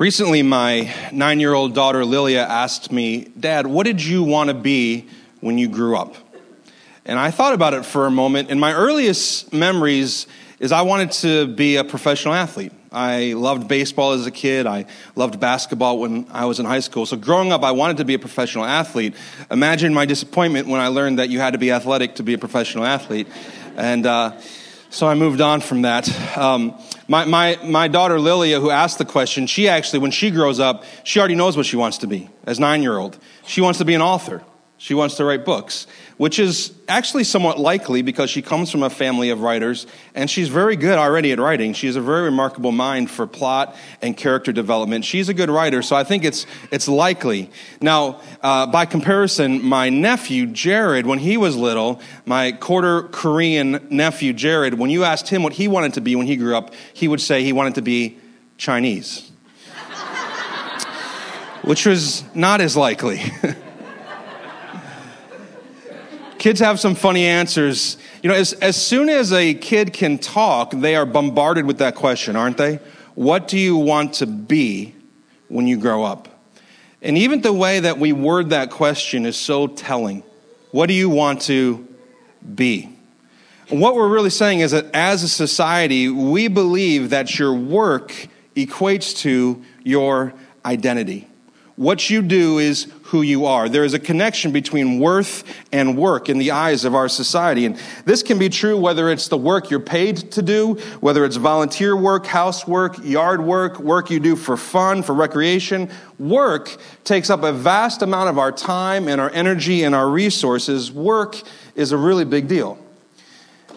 Recently, my nine year old daughter Lilia asked me, Dad, what did you want to be when you grew up? And I thought about it for a moment, and my earliest memories is I wanted to be a professional athlete. I loved baseball as a kid. I loved basketball when I was in high school. So growing up, I wanted to be a professional athlete. Imagine my disappointment when I learned that you had to be athletic to be a professional athlete. And uh, so I moved on from that. Um, my, my, my daughter Lilia, who asked the question, she actually, when she grows up, she already knows what she wants to be as nine year old. She wants to be an author. She wants to write books, which is actually somewhat likely because she comes from a family of writers and she's very good already at writing. She has a very remarkable mind for plot and character development. She's a good writer, so I think it's, it's likely. Now, uh, by comparison, my nephew, Jared, when he was little, my quarter Korean nephew, Jared, when you asked him what he wanted to be when he grew up, he would say he wanted to be Chinese, which was not as likely. Kids have some funny answers. You know, as, as soon as a kid can talk, they are bombarded with that question, aren't they? What do you want to be when you grow up? And even the way that we word that question is so telling. What do you want to be? What we're really saying is that as a society, we believe that your work equates to your identity. What you do is who you are. There is a connection between worth and work in the eyes of our society. And this can be true whether it's the work you're paid to do, whether it's volunteer work, housework, yard work, work you do for fun, for recreation. Work takes up a vast amount of our time and our energy and our resources. Work is a really big deal.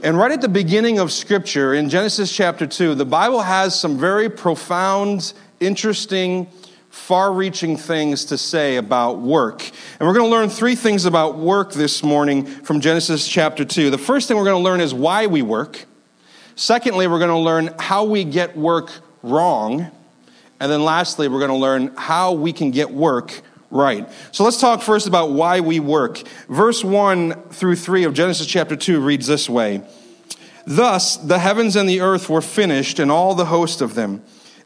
And right at the beginning of Scripture, in Genesis chapter 2, the Bible has some very profound, interesting, far reaching things to say about work. And we're going to learn three things about work this morning from Genesis chapter 2. The first thing we're going to learn is why we work. Secondly, we're going to learn how we get work wrong. And then lastly, we're going to learn how we can get work right. So let's talk first about why we work. Verse 1 through 3 of Genesis chapter 2 reads this way Thus the heavens and the earth were finished, and all the host of them.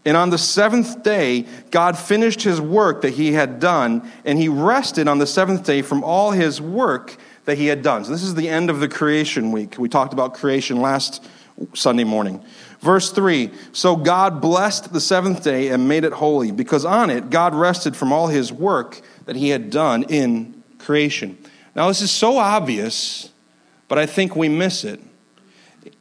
And on the seventh day, God finished his work that he had done, and he rested on the seventh day from all his work that he had done. So, this is the end of the creation week. We talked about creation last Sunday morning. Verse 3 So God blessed the seventh day and made it holy, because on it God rested from all his work that he had done in creation. Now, this is so obvious, but I think we miss it.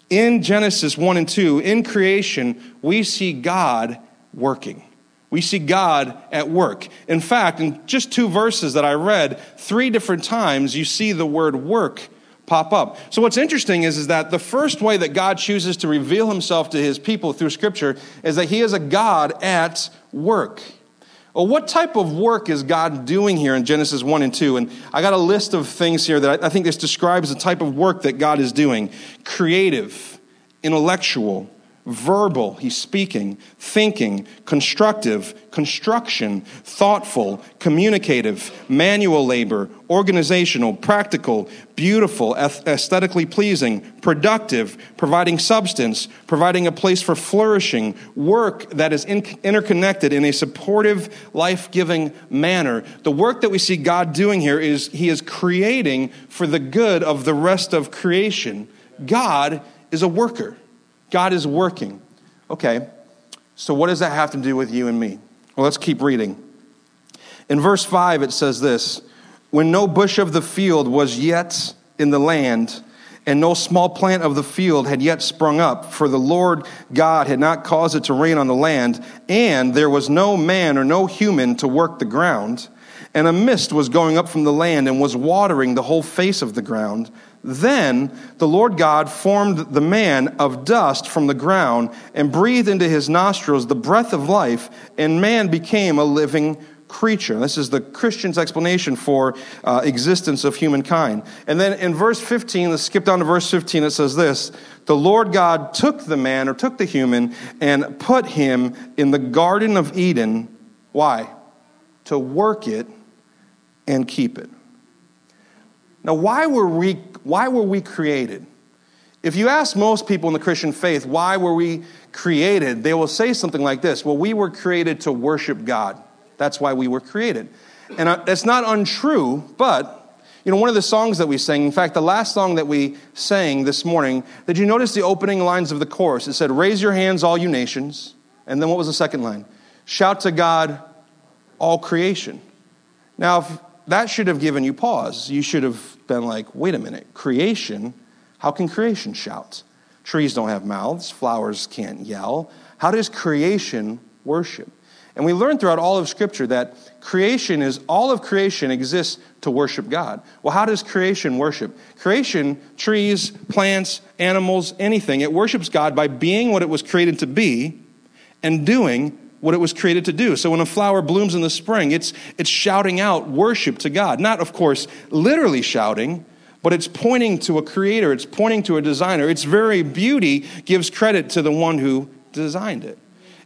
In Genesis 1 and 2, in creation, we see God working. We see God at work. In fact, in just two verses that I read, three different times, you see the word work pop up. So what's interesting is, is that the first way that God chooses to reveal himself to his people through Scripture is that he is a God at work. Well, what type of work is God doing here in Genesis 1 and 2? And I got a list of things here that I think this describes the type of work that God is doing creative, intellectual, verbal, he's speaking, thinking, constructive, construction, thoughtful, communicative, manual labor, organizational, practical, beautiful, aesthetically pleasing, productive, providing substance, providing a place for flourishing, work that is interconnected in a supportive, life giving manner. The work that we see God doing here is he is creating for the good of the rest of creation. God is a worker. God is working. Okay, so what does that have to do with you and me? Well, let's keep reading. In verse 5, it says this When no bush of the field was yet in the land, and no small plant of the field had yet sprung up, for the Lord God had not caused it to rain on the land, and there was no man or no human to work the ground, and a mist was going up from the land and was watering the whole face of the ground. Then the Lord God formed the man of dust from the ground and breathed into his nostrils the breath of life, and man became a living creature. This is the Christian's explanation for uh, existence of humankind. And then in verse 15, let's skip down to verse 15, it says this The Lord God took the man, or took the human, and put him in the Garden of Eden. Why? To work it and keep it. Now, why were we, why were we created? If you ask most people in the Christian faith, why were we created? They will say something like this Well, we were created to worship God. That's why we were created. And uh, that's not untrue, but you know, one of the songs that we sang, in fact, the last song that we sang this morning, did you notice the opening lines of the chorus? It said, Raise your hands, all you nations. And then what was the second line? Shout to God, all creation. Now, that should have given you pause. You should have been like, wait a minute, creation? How can creation shout? Trees don't have mouths, flowers can't yell. How does creation worship? And we learn throughout all of Scripture that creation is, all of creation exists to worship God. Well, how does creation worship? Creation, trees, plants, animals, anything, it worships God by being what it was created to be and doing what it was created to do. So when a flower blooms in the spring, it's, it's shouting out worship to God. Not, of course, literally shouting, but it's pointing to a creator, it's pointing to a designer. Its very beauty gives credit to the one who designed it.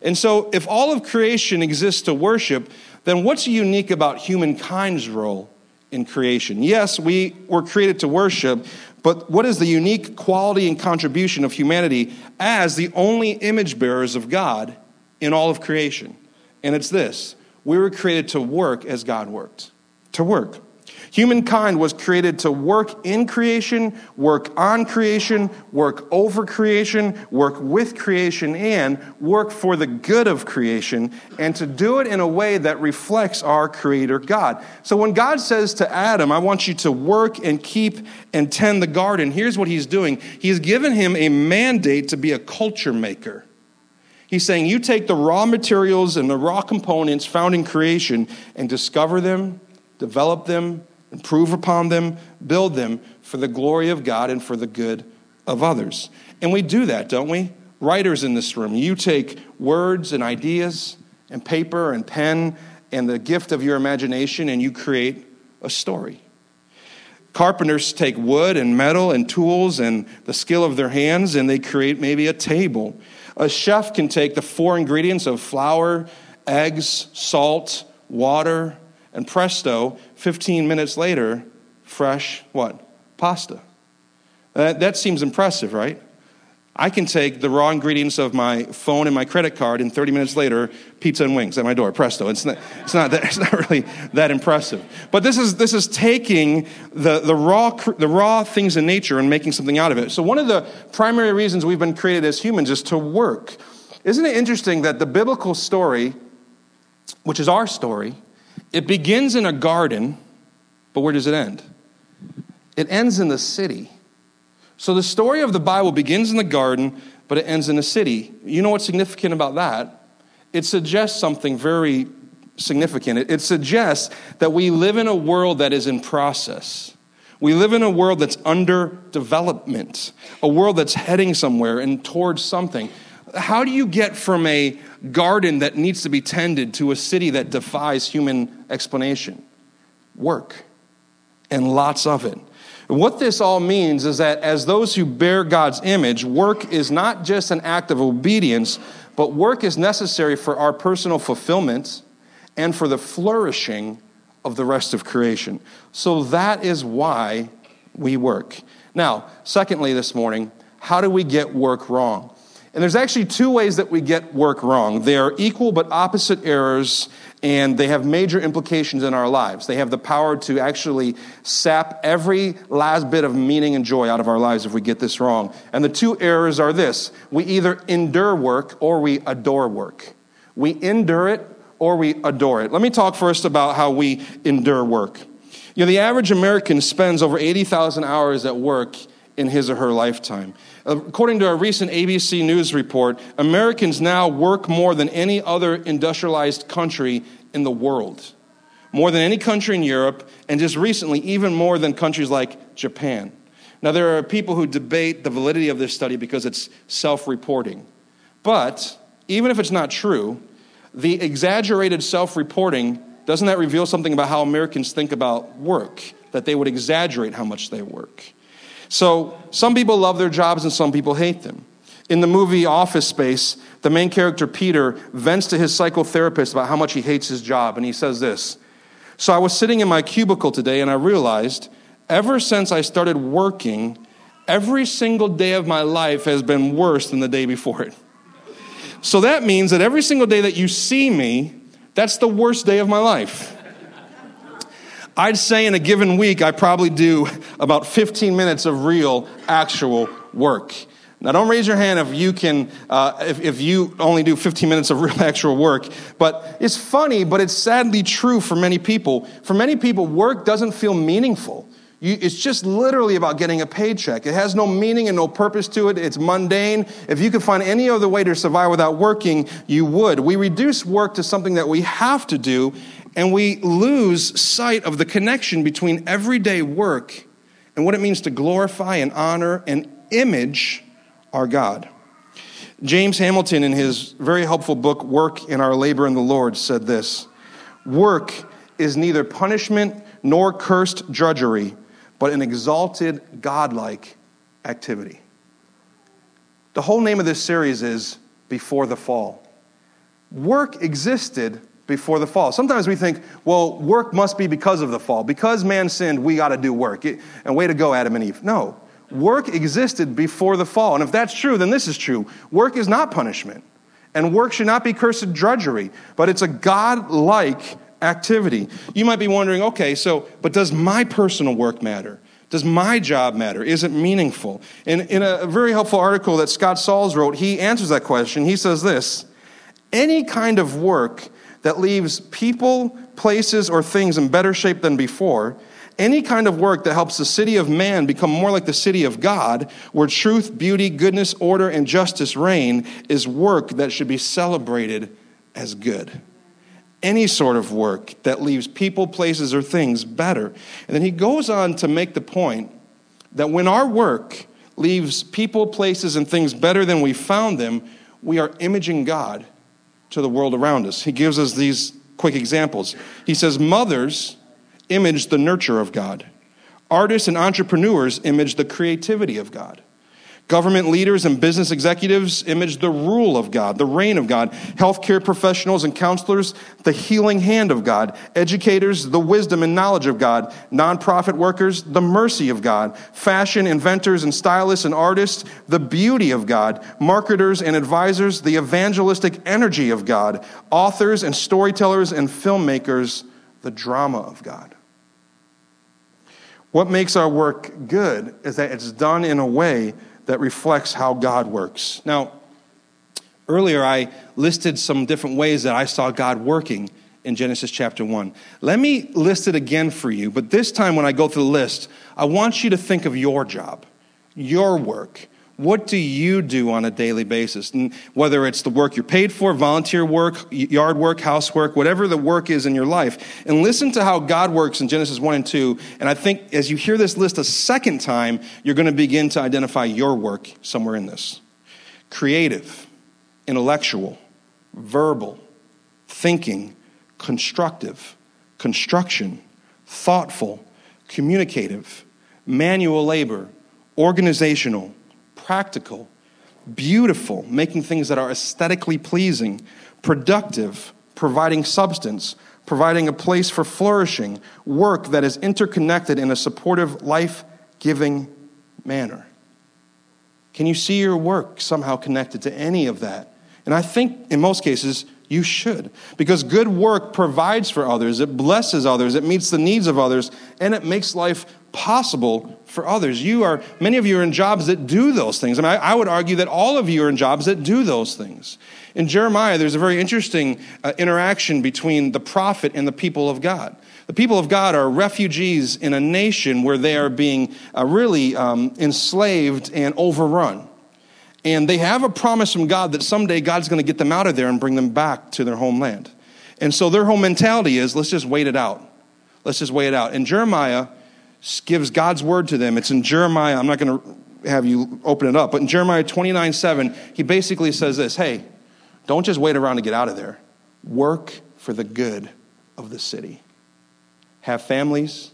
And so, if all of creation exists to worship, then what's unique about humankind's role in creation? Yes, we were created to worship, but what is the unique quality and contribution of humanity as the only image bearers of God in all of creation? And it's this we were created to work as God worked, to work. Humankind was created to work in creation, work on creation, work over creation, work with creation, and work for the good of creation, and to do it in a way that reflects our Creator God. So when God says to Adam, I want you to work and keep and tend the garden, here's what He's doing He's given him a mandate to be a culture maker. He's saying, You take the raw materials and the raw components found in creation and discover them, develop them, improve upon them, build them for the glory of God and for the good of others. And we do that, don't we? Writers in this room, you take words and ideas and paper and pen and the gift of your imagination and you create a story. Carpenters take wood and metal and tools and the skill of their hands and they create maybe a table. A chef can take the four ingredients of flour, eggs, salt, water, and presto, 15 minutes later, fresh what? Pasta. That, that seems impressive, right? I can take the raw ingredients of my phone and my credit card, and 30 minutes later, pizza and wings at my door, presto. It's not, it's not, that, it's not really that impressive. But this is, this is taking the, the, raw, the raw things in nature and making something out of it. So, one of the primary reasons we've been created as humans is to work. Isn't it interesting that the biblical story, which is our story, it begins in a garden, but where does it end? It ends in the city. So the story of the Bible begins in the garden, but it ends in a city. You know what's significant about that? It suggests something very significant. It, it suggests that we live in a world that is in process. We live in a world that's under development, a world that's heading somewhere and towards something. How do you get from a garden that needs to be tended to a city that defies human explanation? Work, and lots of it. What this all means is that as those who bear God's image, work is not just an act of obedience, but work is necessary for our personal fulfillment and for the flourishing of the rest of creation. So that is why we work. Now, secondly, this morning, how do we get work wrong? And there's actually two ways that we get work wrong. They are equal but opposite errors, and they have major implications in our lives. They have the power to actually sap every last bit of meaning and joy out of our lives if we get this wrong. And the two errors are this we either endure work or we adore work. We endure it or we adore it. Let me talk first about how we endure work. You know, the average American spends over 80,000 hours at work in his or her lifetime. According to a recent ABC News report, Americans now work more than any other industrialized country in the world. More than any country in Europe, and just recently, even more than countries like Japan. Now, there are people who debate the validity of this study because it's self reporting. But even if it's not true, the exaggerated self reporting doesn't that reveal something about how Americans think about work? That they would exaggerate how much they work. So some people love their jobs and some people hate them. In the movie Office Space, the main character, Peter, vents to his psychotherapist about how much he hates his job. And he says this So I was sitting in my cubicle today and I realized ever since I started working, every single day of my life has been worse than the day before it. So that means that every single day that you see me, that's the worst day of my life. I'd say in a given week, I probably do about 15 minutes of real, actual work. Now, don't raise your hand if you can, uh, if, if you only do 15 minutes of real actual work. But it's funny, but it's sadly true for many people. For many people, work doesn't feel meaningful. You, it's just literally about getting a paycheck. It has no meaning and no purpose to it. It's mundane. If you could find any other way to survive without working, you would. We reduce work to something that we have to do, and we lose sight of the connection between everyday work and what it means to glorify and honor and image our God. James Hamilton, in his very helpful book, Work and Our Labor in the Lord, said this Work is neither punishment nor cursed drudgery, but an exalted, godlike activity. The whole name of this series is Before the Fall. Work existed before the fall. Sometimes we think, well, work must be because of the fall. Because man sinned, we got to do work. And way to go, Adam and Eve. No. Work existed before the fall. And if that's true, then this is true. Work is not punishment. And work should not be cursed drudgery, but it's a God like activity. You might be wondering, okay, so, but does my personal work matter? Does my job matter? Is it meaningful? In, in a very helpful article that Scott Sauls wrote, he answers that question. He says this Any kind of work that leaves people, places, or things in better shape than before any kind of work that helps the city of man become more like the city of God, where truth, beauty, goodness, order, and justice reign, is work that should be celebrated as good. Any sort of work that leaves people, places, or things better. And then he goes on to make the point that when our work leaves people, places, and things better than we found them, we are imaging God to the world around us. He gives us these quick examples. He says, Mothers image the nurture of God. Artists and entrepreneurs image the creativity of God. Government leaders and business executives image the rule of God, the reign of God. Healthcare professionals and counselors, the healing hand of God. Educators, the wisdom and knowledge of God. Nonprofit workers, the mercy of God. Fashion inventors and stylists and artists, the beauty of God. Marketers and advisors, the evangelistic energy of God. Authors and storytellers and filmmakers, the drama of God. What makes our work good is that it's done in a way that reflects how God works. Now, earlier I listed some different ways that I saw God working in Genesis chapter 1. Let me list it again for you, but this time when I go through the list, I want you to think of your job, your work, what do you do on a daily basis? And whether it's the work you're paid for, volunteer work, yard work, housework, whatever the work is in your life. And listen to how God works in Genesis 1 and 2. And I think as you hear this list a second time, you're going to begin to identify your work somewhere in this creative, intellectual, verbal, thinking, constructive, construction, thoughtful, communicative, manual labor, organizational practical, beautiful, making things that are aesthetically pleasing, productive, providing substance, providing a place for flourishing, work that is interconnected in a supportive, life giving manner. Can you see your work somehow connected to any of that? And I think in most cases, you should. Because good work provides for others, it blesses others, it meets the needs of others, and it makes life possible for others. You are, many of you are in jobs that do those things. I mean, I, I would argue that all of you are in jobs that do those things. In Jeremiah, there's a very interesting uh, interaction between the prophet and the people of God. The people of God are refugees in a nation where they are being uh, really um, enslaved and overrun. And they have a promise from God that someday God's going to get them out of there and bring them back to their homeland. And so their whole mentality is let's just wait it out. Let's just wait it out. And Jeremiah gives God's word to them. It's in Jeremiah. I'm not going to have you open it up, but in Jeremiah 29 7, he basically says this Hey, don't just wait around to get out of there. Work for the good of the city. Have families,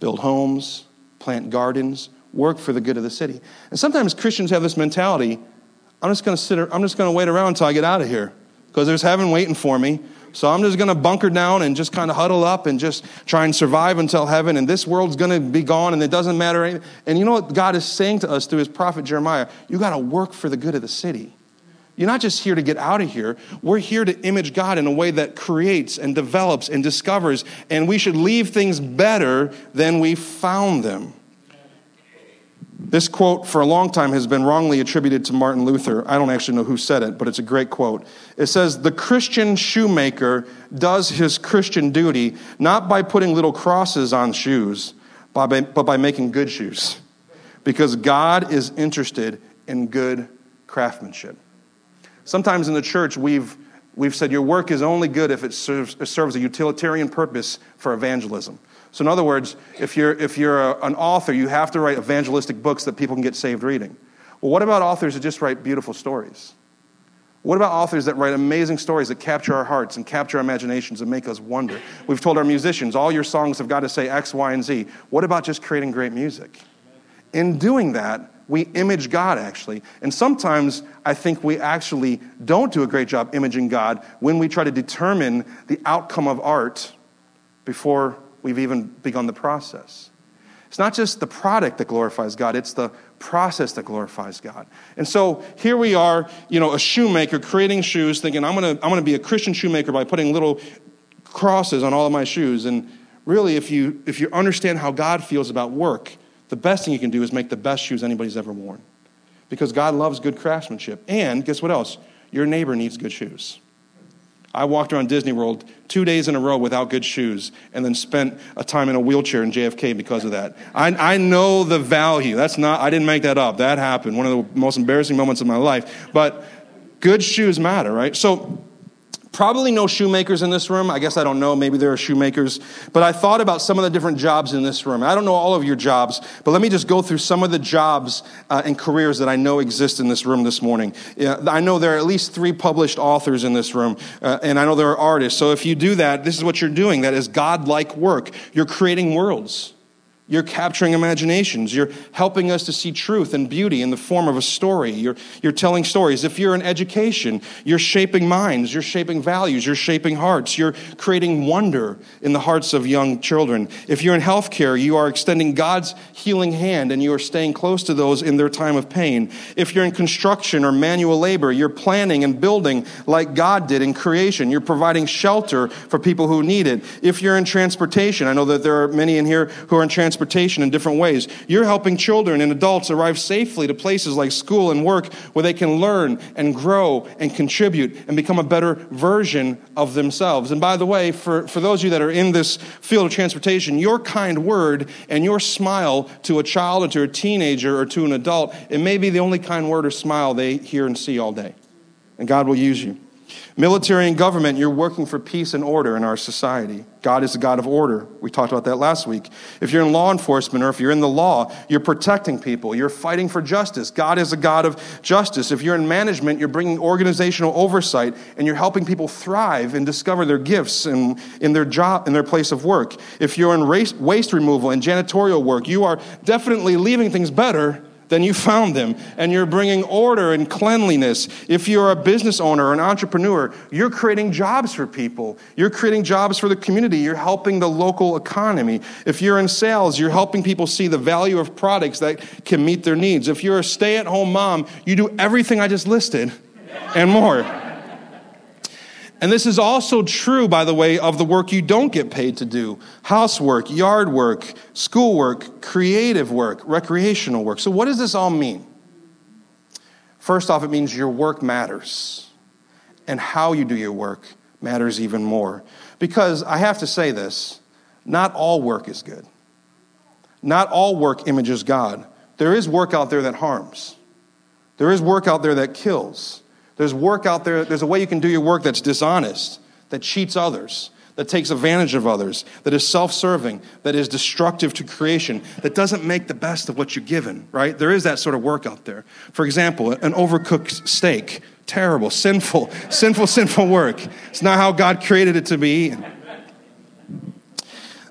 build homes, plant gardens, work for the good of the city. And sometimes Christians have this mentality I'm just going to sit, I'm just going to wait around until I get out of here because there's heaven waiting for me. So I'm just going to bunker down and just kind of huddle up and just try and survive until heaven. And this world's going to be gone and it doesn't matter. Anything. And you know what God is saying to us through his prophet Jeremiah? You got to work for the good of the city. You're not just here to get out of here. We're here to image God in a way that creates and develops and discovers. And we should leave things better than we found them. This quote, for a long time, has been wrongly attributed to Martin Luther. I don't actually know who said it, but it's a great quote. It says, The Christian shoemaker does his Christian duty not by putting little crosses on shoes, but by making good shoes. Because God is interested in good craftsmanship. Sometimes in the church, we've, we've said your work is only good if it serves, it serves a utilitarian purpose for evangelism. So, in other words, if you're, if you're a, an author, you have to write evangelistic books that people can get saved reading. Well, what about authors that just write beautiful stories? What about authors that write amazing stories that capture our hearts and capture our imaginations and make us wonder? We've told our musicians, all your songs have got to say X, Y, and Z. What about just creating great music? In doing that, we image God actually. And sometimes I think we actually don't do a great job imaging God when we try to determine the outcome of art before we've even begun the process. It's not just the product that glorifies God, it's the process that glorifies God. And so here we are, you know, a shoemaker creating shoes, thinking, I'm gonna, I'm gonna be a Christian shoemaker by putting little crosses on all of my shoes. And really, if you, if you understand how God feels about work, the best thing you can do is make the best shoes anybody's ever worn. Because God loves good craftsmanship. And guess what else? Your neighbor needs good shoes. I walked around Disney World two days in a row without good shoes and then spent a time in a wheelchair in JFK because of that. I, I know the value. That's not, I didn't make that up. That happened. One of the most embarrassing moments of my life. But good shoes matter, right? So Probably no shoemakers in this room. I guess I don't know. Maybe there are shoemakers. But I thought about some of the different jobs in this room. I don't know all of your jobs, but let me just go through some of the jobs uh, and careers that I know exist in this room this morning. I know there are at least three published authors in this room, uh, and I know there are artists. So if you do that, this is what you're doing. That is God-like work. You're creating worlds. You're capturing imaginations. You're helping us to see truth and beauty in the form of a story. You're, you're telling stories. If you're in education, you're shaping minds, you're shaping values, you're shaping hearts, you're creating wonder in the hearts of young children. If you're in healthcare, you are extending God's healing hand and you are staying close to those in their time of pain. If you're in construction or manual labor, you're planning and building like God did in creation. You're providing shelter for people who need it. If you're in transportation, I know that there are many in here who are in transportation transportation in different ways. You're helping children and adults arrive safely to places like school and work where they can learn and grow and contribute and become a better version of themselves. And by the way, for, for those of you that are in this field of transportation, your kind word and your smile to a child or to a teenager or to an adult, it may be the only kind word or smile they hear and see all day. And God will use you. Military and government, you're working for peace and order in our society. God is a God of order. We talked about that last week. If you're in law enforcement or if you're in the law, you're protecting people. You're fighting for justice. God is a God of justice. If you're in management, you're bringing organizational oversight and you're helping people thrive and discover their gifts in, in their job, in their place of work. If you're in waste removal and janitorial work, you are definitely leaving things better then you found them and you're bringing order and cleanliness. If you're a business owner or an entrepreneur, you're creating jobs for people. You're creating jobs for the community. You're helping the local economy. If you're in sales, you're helping people see the value of products that can meet their needs. If you're a stay at home mom, you do everything I just listed and more. And this is also true, by the way, of the work you don't get paid to do housework, yard work, schoolwork, creative work, recreational work. So, what does this all mean? First off, it means your work matters, and how you do your work matters even more. Because I have to say this not all work is good, not all work images God. There is work out there that harms, there is work out there that kills. There's work out there, there's a way you can do your work that's dishonest, that cheats others, that takes advantage of others, that is self serving, that is destructive to creation, that doesn't make the best of what you're given, right? There is that sort of work out there. For example, an overcooked steak, terrible, sinful, sinful, sinful work. It's not how God created it to be.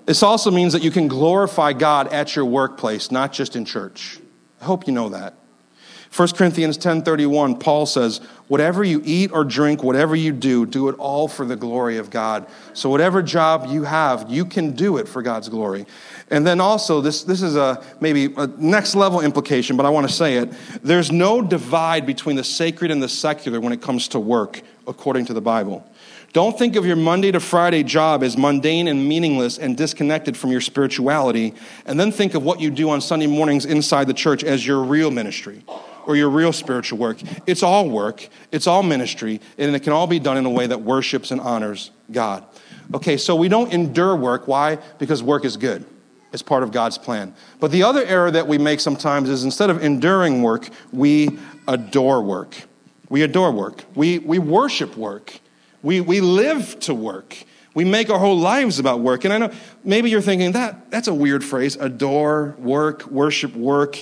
This also means that you can glorify God at your workplace, not just in church. I hope you know that. 1 Corinthians 10:31 Paul says, Whatever you eat or drink, whatever you do, do it all for the glory of God. So, whatever job you have, you can do it for God's glory. And then also, this, this is a maybe a next level implication, but I want to say it. There's no divide between the sacred and the secular when it comes to work, according to the Bible. Don't think of your Monday to Friday job as mundane and meaningless and disconnected from your spirituality, and then think of what you do on Sunday mornings inside the church as your real ministry or your real spiritual work. It's all work, it's all ministry, and it can all be done in a way that worships and honors God. Okay, so we don't endure work. Why? Because work is good. It's part of God's plan. But the other error that we make sometimes is instead of enduring work, we adore work. We adore work. We, we worship work. We, we live to work. We make our whole lives about work. And I know maybe you're thinking that that's a weird phrase adore, work, worship, work.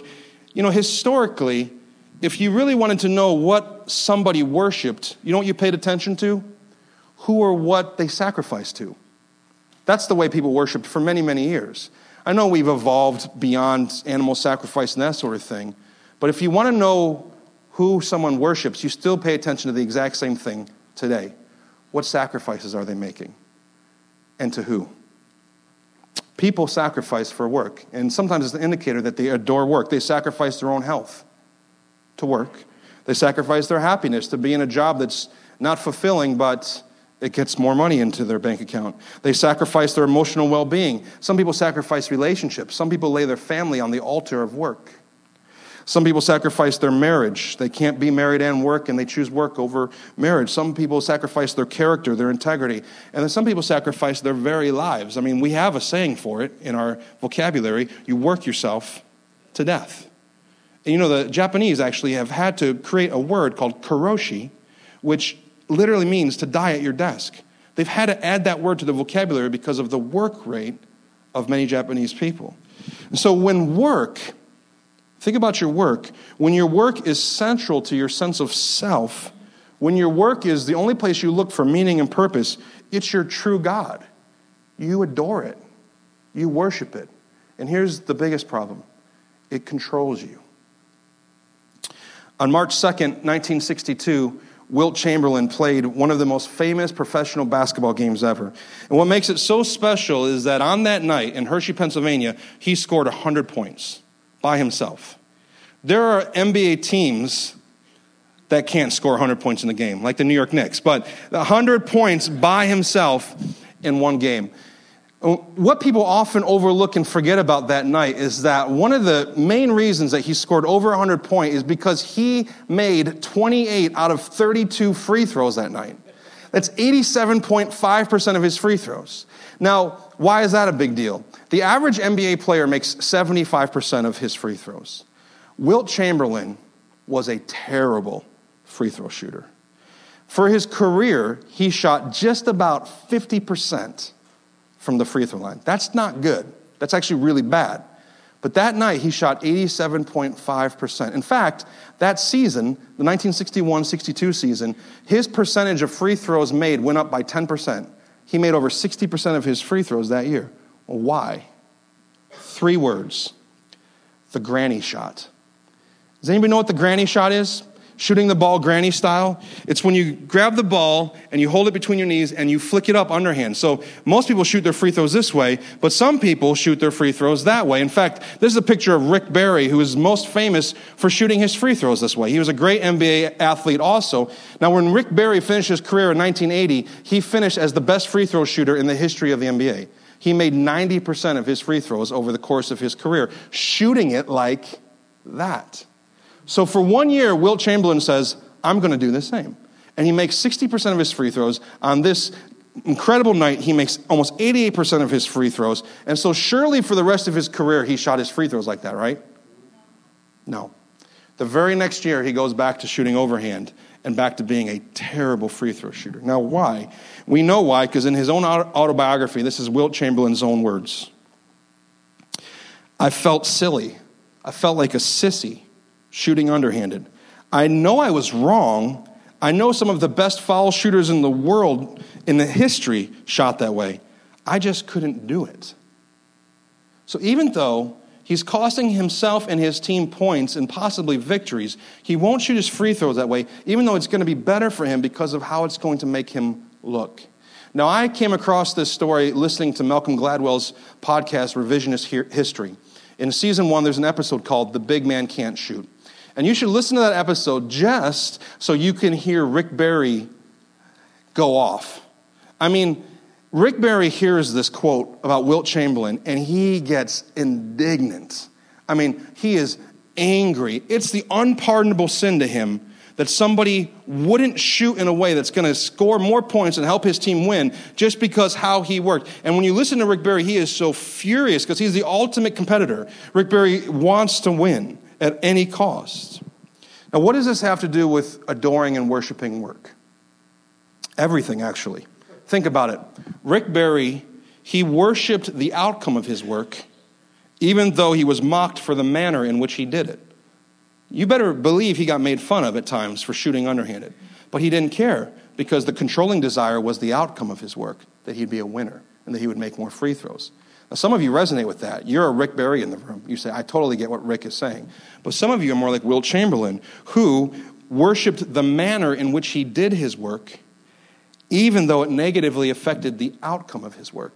You know, historically, if you really wanted to know what somebody worshiped, you know what you paid attention to? Who or what they sacrificed to. That's the way people worshiped for many, many years. I know we've evolved beyond animal sacrifice and that sort of thing, but if you want to know who someone worships, you still pay attention to the exact same thing today. What sacrifices are they making? And to who? People sacrifice for work, and sometimes it's an indicator that they adore work. They sacrifice their own health to work. They sacrifice their happiness to be in a job that's not fulfilling, but it gets more money into their bank account. They sacrifice their emotional well being. Some people sacrifice relationships. Some people lay their family on the altar of work. Some people sacrifice their marriage. They can't be married and work, and they choose work over marriage. Some people sacrifice their character, their integrity. And then some people sacrifice their very lives. I mean, we have a saying for it in our vocabulary you work yourself to death. And you know, the Japanese actually have had to create a word called karoshi, which literally means to die at your desk. They've had to add that word to the vocabulary because of the work rate of many Japanese people. And so when work, think about your work, when your work is central to your sense of self, when your work is the only place you look for meaning and purpose, it's your true God. You adore it, you worship it. And here's the biggest problem it controls you. On March 2nd, 1962, Wilt Chamberlain played one of the most famous professional basketball games ever. And what makes it so special is that on that night in Hershey, Pennsylvania, he scored 100 points by himself. There are NBA teams that can't score 100 points in the game, like the New York Knicks, but 100 points by himself in one game. What people often overlook and forget about that night is that one of the main reasons that he scored over 100 points is because he made 28 out of 32 free throws that night. That's 87.5% of his free throws. Now, why is that a big deal? The average NBA player makes 75% of his free throws. Wilt Chamberlain was a terrible free throw shooter. For his career, he shot just about 50% from the free throw line. That's not good. That's actually really bad. But that night, he shot 87.5%. In fact, that season, the 1961 62 season, his percentage of free throws made went up by 10%. He made over 60% of his free throws that year. Well, why? Three words the granny shot. Does anybody know what the granny shot is? Shooting the ball granny style. It's when you grab the ball and you hold it between your knees and you flick it up underhand. So most people shoot their free throws this way, but some people shoot their free throws that way. In fact, this is a picture of Rick Barry, who is most famous for shooting his free throws this way. He was a great NBA athlete also. Now, when Rick Barry finished his career in 1980, he finished as the best free throw shooter in the history of the NBA. He made 90% of his free throws over the course of his career, shooting it like that. So for one year, Wilt Chamberlain says, I'm going to do the same. And he makes 60% of his free throws. On this incredible night, he makes almost 88% of his free throws. And so surely for the rest of his career, he shot his free throws like that, right? No. The very next year, he goes back to shooting overhand and back to being a terrible free throw shooter. Now, why? We know why, because in his own autobiography, this is Wilt Chamberlain's own words I felt silly. I felt like a sissy shooting underhanded. I know I was wrong. I know some of the best foul shooters in the world, in the history, shot that way. I just couldn't do it. So even though He's costing himself and his team points and possibly victories. He won't shoot his free throws that way, even though it's going to be better for him because of how it's going to make him look. Now, I came across this story listening to Malcolm Gladwell's podcast, Revisionist History. In season one, there's an episode called The Big Man Can't Shoot. And you should listen to that episode just so you can hear Rick Barry go off. I mean, Rick Barry hears this quote about Wilt Chamberlain and he gets indignant. I mean, he is angry. It's the unpardonable sin to him that somebody wouldn't shoot in a way that's going to score more points and help his team win just because how he worked. And when you listen to Rick Barry, he is so furious because he's the ultimate competitor. Rick Barry wants to win at any cost. Now, what does this have to do with adoring and worshiping work? Everything, actually. Think about it. Rick Barry, he worshiped the outcome of his work, even though he was mocked for the manner in which he did it. You better believe he got made fun of at times for shooting underhanded. But he didn't care because the controlling desire was the outcome of his work, that he'd be a winner and that he would make more free throws. Now, some of you resonate with that. You're a Rick Barry in the room. You say, I totally get what Rick is saying. But some of you are more like Will Chamberlain, who worshiped the manner in which he did his work, even though it negatively affected the outcome of his work.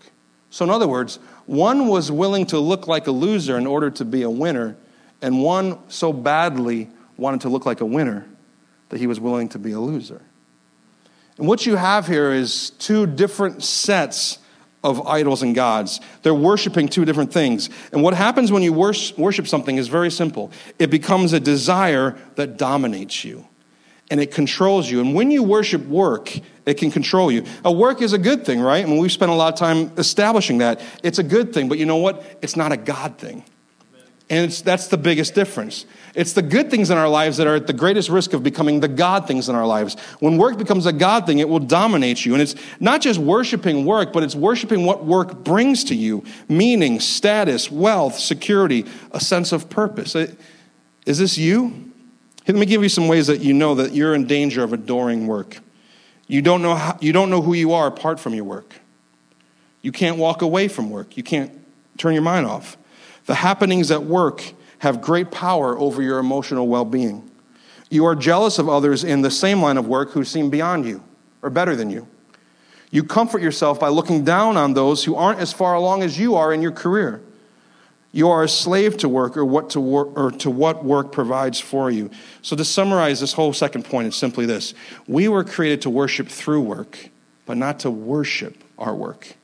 So, in other words, one was willing to look like a loser in order to be a winner, and one so badly wanted to look like a winner that he was willing to be a loser. And what you have here is two different sets of idols and gods. They're worshiping two different things. And what happens when you worship something is very simple it becomes a desire that dominates you and it controls you. And when you worship work, it can control you. A work is a good thing, right? I and mean, we've spent a lot of time establishing that. It's a good thing, but you know what? It's not a God thing. And that's the biggest difference. It's the good things in our lives that are at the greatest risk of becoming the God things in our lives. When work becomes a God thing, it will dominate you. And it's not just worshiping work, but it's worshiping what work brings to you meaning, status, wealth, security, a sense of purpose. Uh, is this you? Let me give you some ways that you know that you're in danger of adoring work. You don't know, how, you don't know who you are apart from your work. You can't walk away from work. You can't turn your mind off. The happenings at work have great power over your emotional well being. You are jealous of others in the same line of work who seem beyond you or better than you. You comfort yourself by looking down on those who aren't as far along as you are in your career. You are a slave to work or, what to work or to what work provides for you. So, to summarize this whole second point, it's simply this We were created to worship through work, but not to worship our work.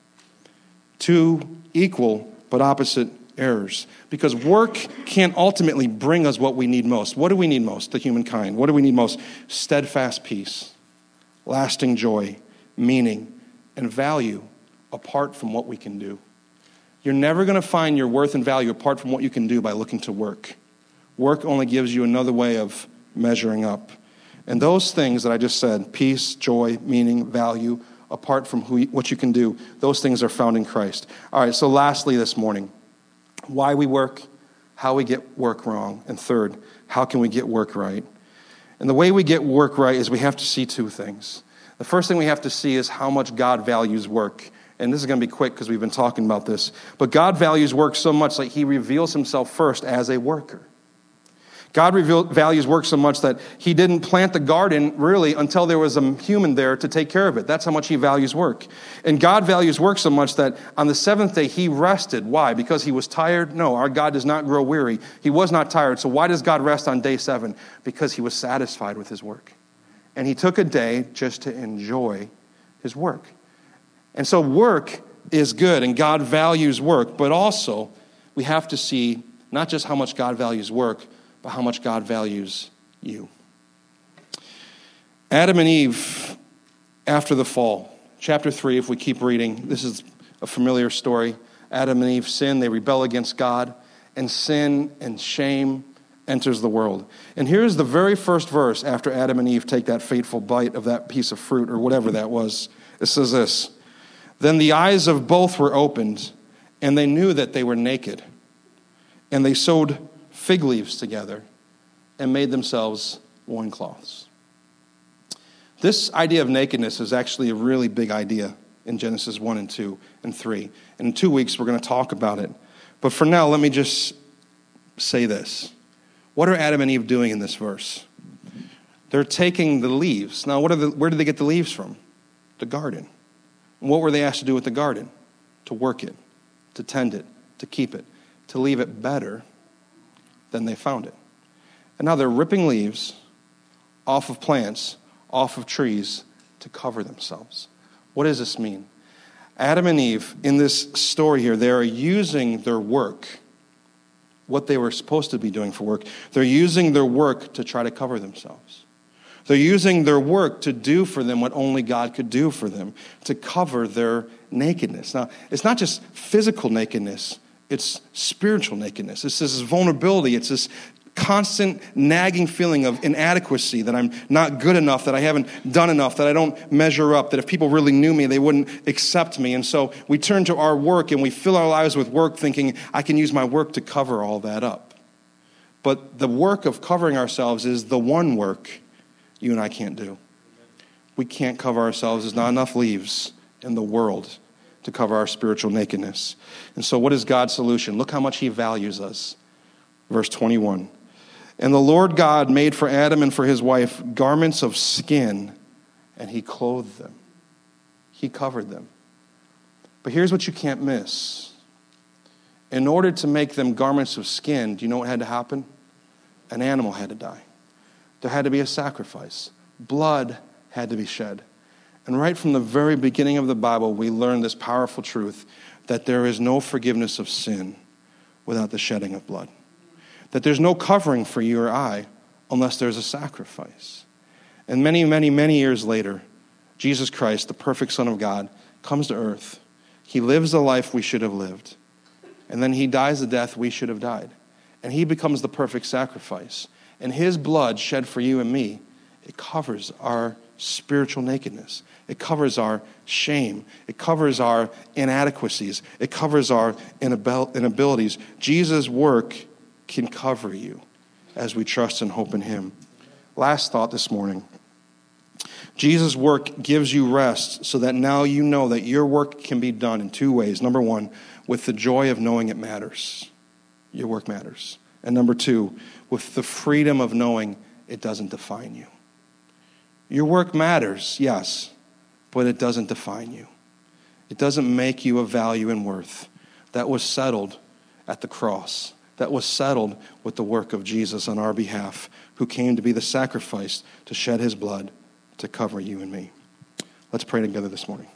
Two equal but opposite errors because work can't ultimately bring us what we need most. What do we need most, the humankind? What do we need most? Steadfast peace, lasting joy, meaning, and value apart from what we can do. You're never going to find your worth and value apart from what you can do by looking to work. Work only gives you another way of measuring up. And those things that I just said peace, joy, meaning, value apart from who, what you can do those things are found in Christ. All right, so lastly this morning, why we work, how we get work wrong, and third, how can we get work right? And the way we get work right is we have to see two things. The first thing we have to see is how much God values work. And this is going to be quick because we've been talking about this. But God values work so much that He reveals Himself first as a worker. God revealed, values work so much that he didn't plant the garden really until there was a human there to take care of it. That's how much he values work. And God values work so much that on the seventh day he rested. Why? Because he was tired? No, our God does not grow weary. He was not tired. So why does God rest on day seven? Because he was satisfied with his work. And he took a day just to enjoy his work. And so work is good and God values work, but also we have to see not just how much God values work, but how much God values you. Adam and Eve, after the fall, chapter 3, if we keep reading, this is a familiar story. Adam and Eve sin, they rebel against God, and sin and shame enters the world. And here's the very first verse after Adam and Eve take that fateful bite of that piece of fruit or whatever that was. It says this Then the eyes of both were opened, and they knew that they were naked. And they sewed fig leaves together and made themselves loincloths. This idea of nakedness is actually a really big idea in Genesis 1 and 2 and 3. And in two weeks, we're going to talk about it. But for now, let me just say this. What are Adam and Eve doing in this verse? They're taking the leaves. Now, the, where did they get the leaves from? The garden. And what were they asked to do with the garden? To work it, to tend it, to keep it, to leave it better than they found it. And now they're ripping leaves off of plants, off of trees to cover themselves. What does this mean? Adam and Eve, in this story here, they are using their work, what they were supposed to be doing for work, they're using their work to try to cover themselves. They're using their work to do for them what only God could do for them, to cover their nakedness. Now, it's not just physical nakedness, it's spiritual nakedness. It's this vulnerability, it's this constant nagging feeling of inadequacy that I'm not good enough, that I haven't done enough, that I don't measure up, that if people really knew me, they wouldn't accept me. And so we turn to our work and we fill our lives with work thinking, I can use my work to cover all that up. But the work of covering ourselves is the one work you and I can't do. We can't cover ourselves. There's not enough leaves in the world to cover our spiritual nakedness. And so, what is God's solution? Look how much He values us. Verse 21. And the Lord God made for Adam and for his wife garments of skin, and he clothed them. He covered them. But here's what you can't miss. In order to make them garments of skin, do you know what had to happen? An animal had to die. There had to be a sacrifice. Blood had to be shed. And right from the very beginning of the Bible, we learn this powerful truth that there is no forgiveness of sin without the shedding of blood that there's no covering for you or I unless there's a sacrifice. And many, many, many years later, Jesus Christ, the perfect Son of God, comes to earth. He lives the life we should have lived. And then he dies the death we should have died. And he becomes the perfect sacrifice. And his blood shed for you and me, it covers our spiritual nakedness. It covers our shame. It covers our inadequacies. It covers our inabilities. Jesus' work can cover you as we trust and hope in Him. Last thought this morning Jesus' work gives you rest so that now you know that your work can be done in two ways. Number one, with the joy of knowing it matters, your work matters. And number two, with the freedom of knowing it doesn't define you. Your work matters, yes, but it doesn't define you. It doesn't make you of value and worth. That was settled at the cross that was settled with the work of Jesus on our behalf, who came to be the sacrifice to shed his blood to cover you and me. Let's pray together this morning.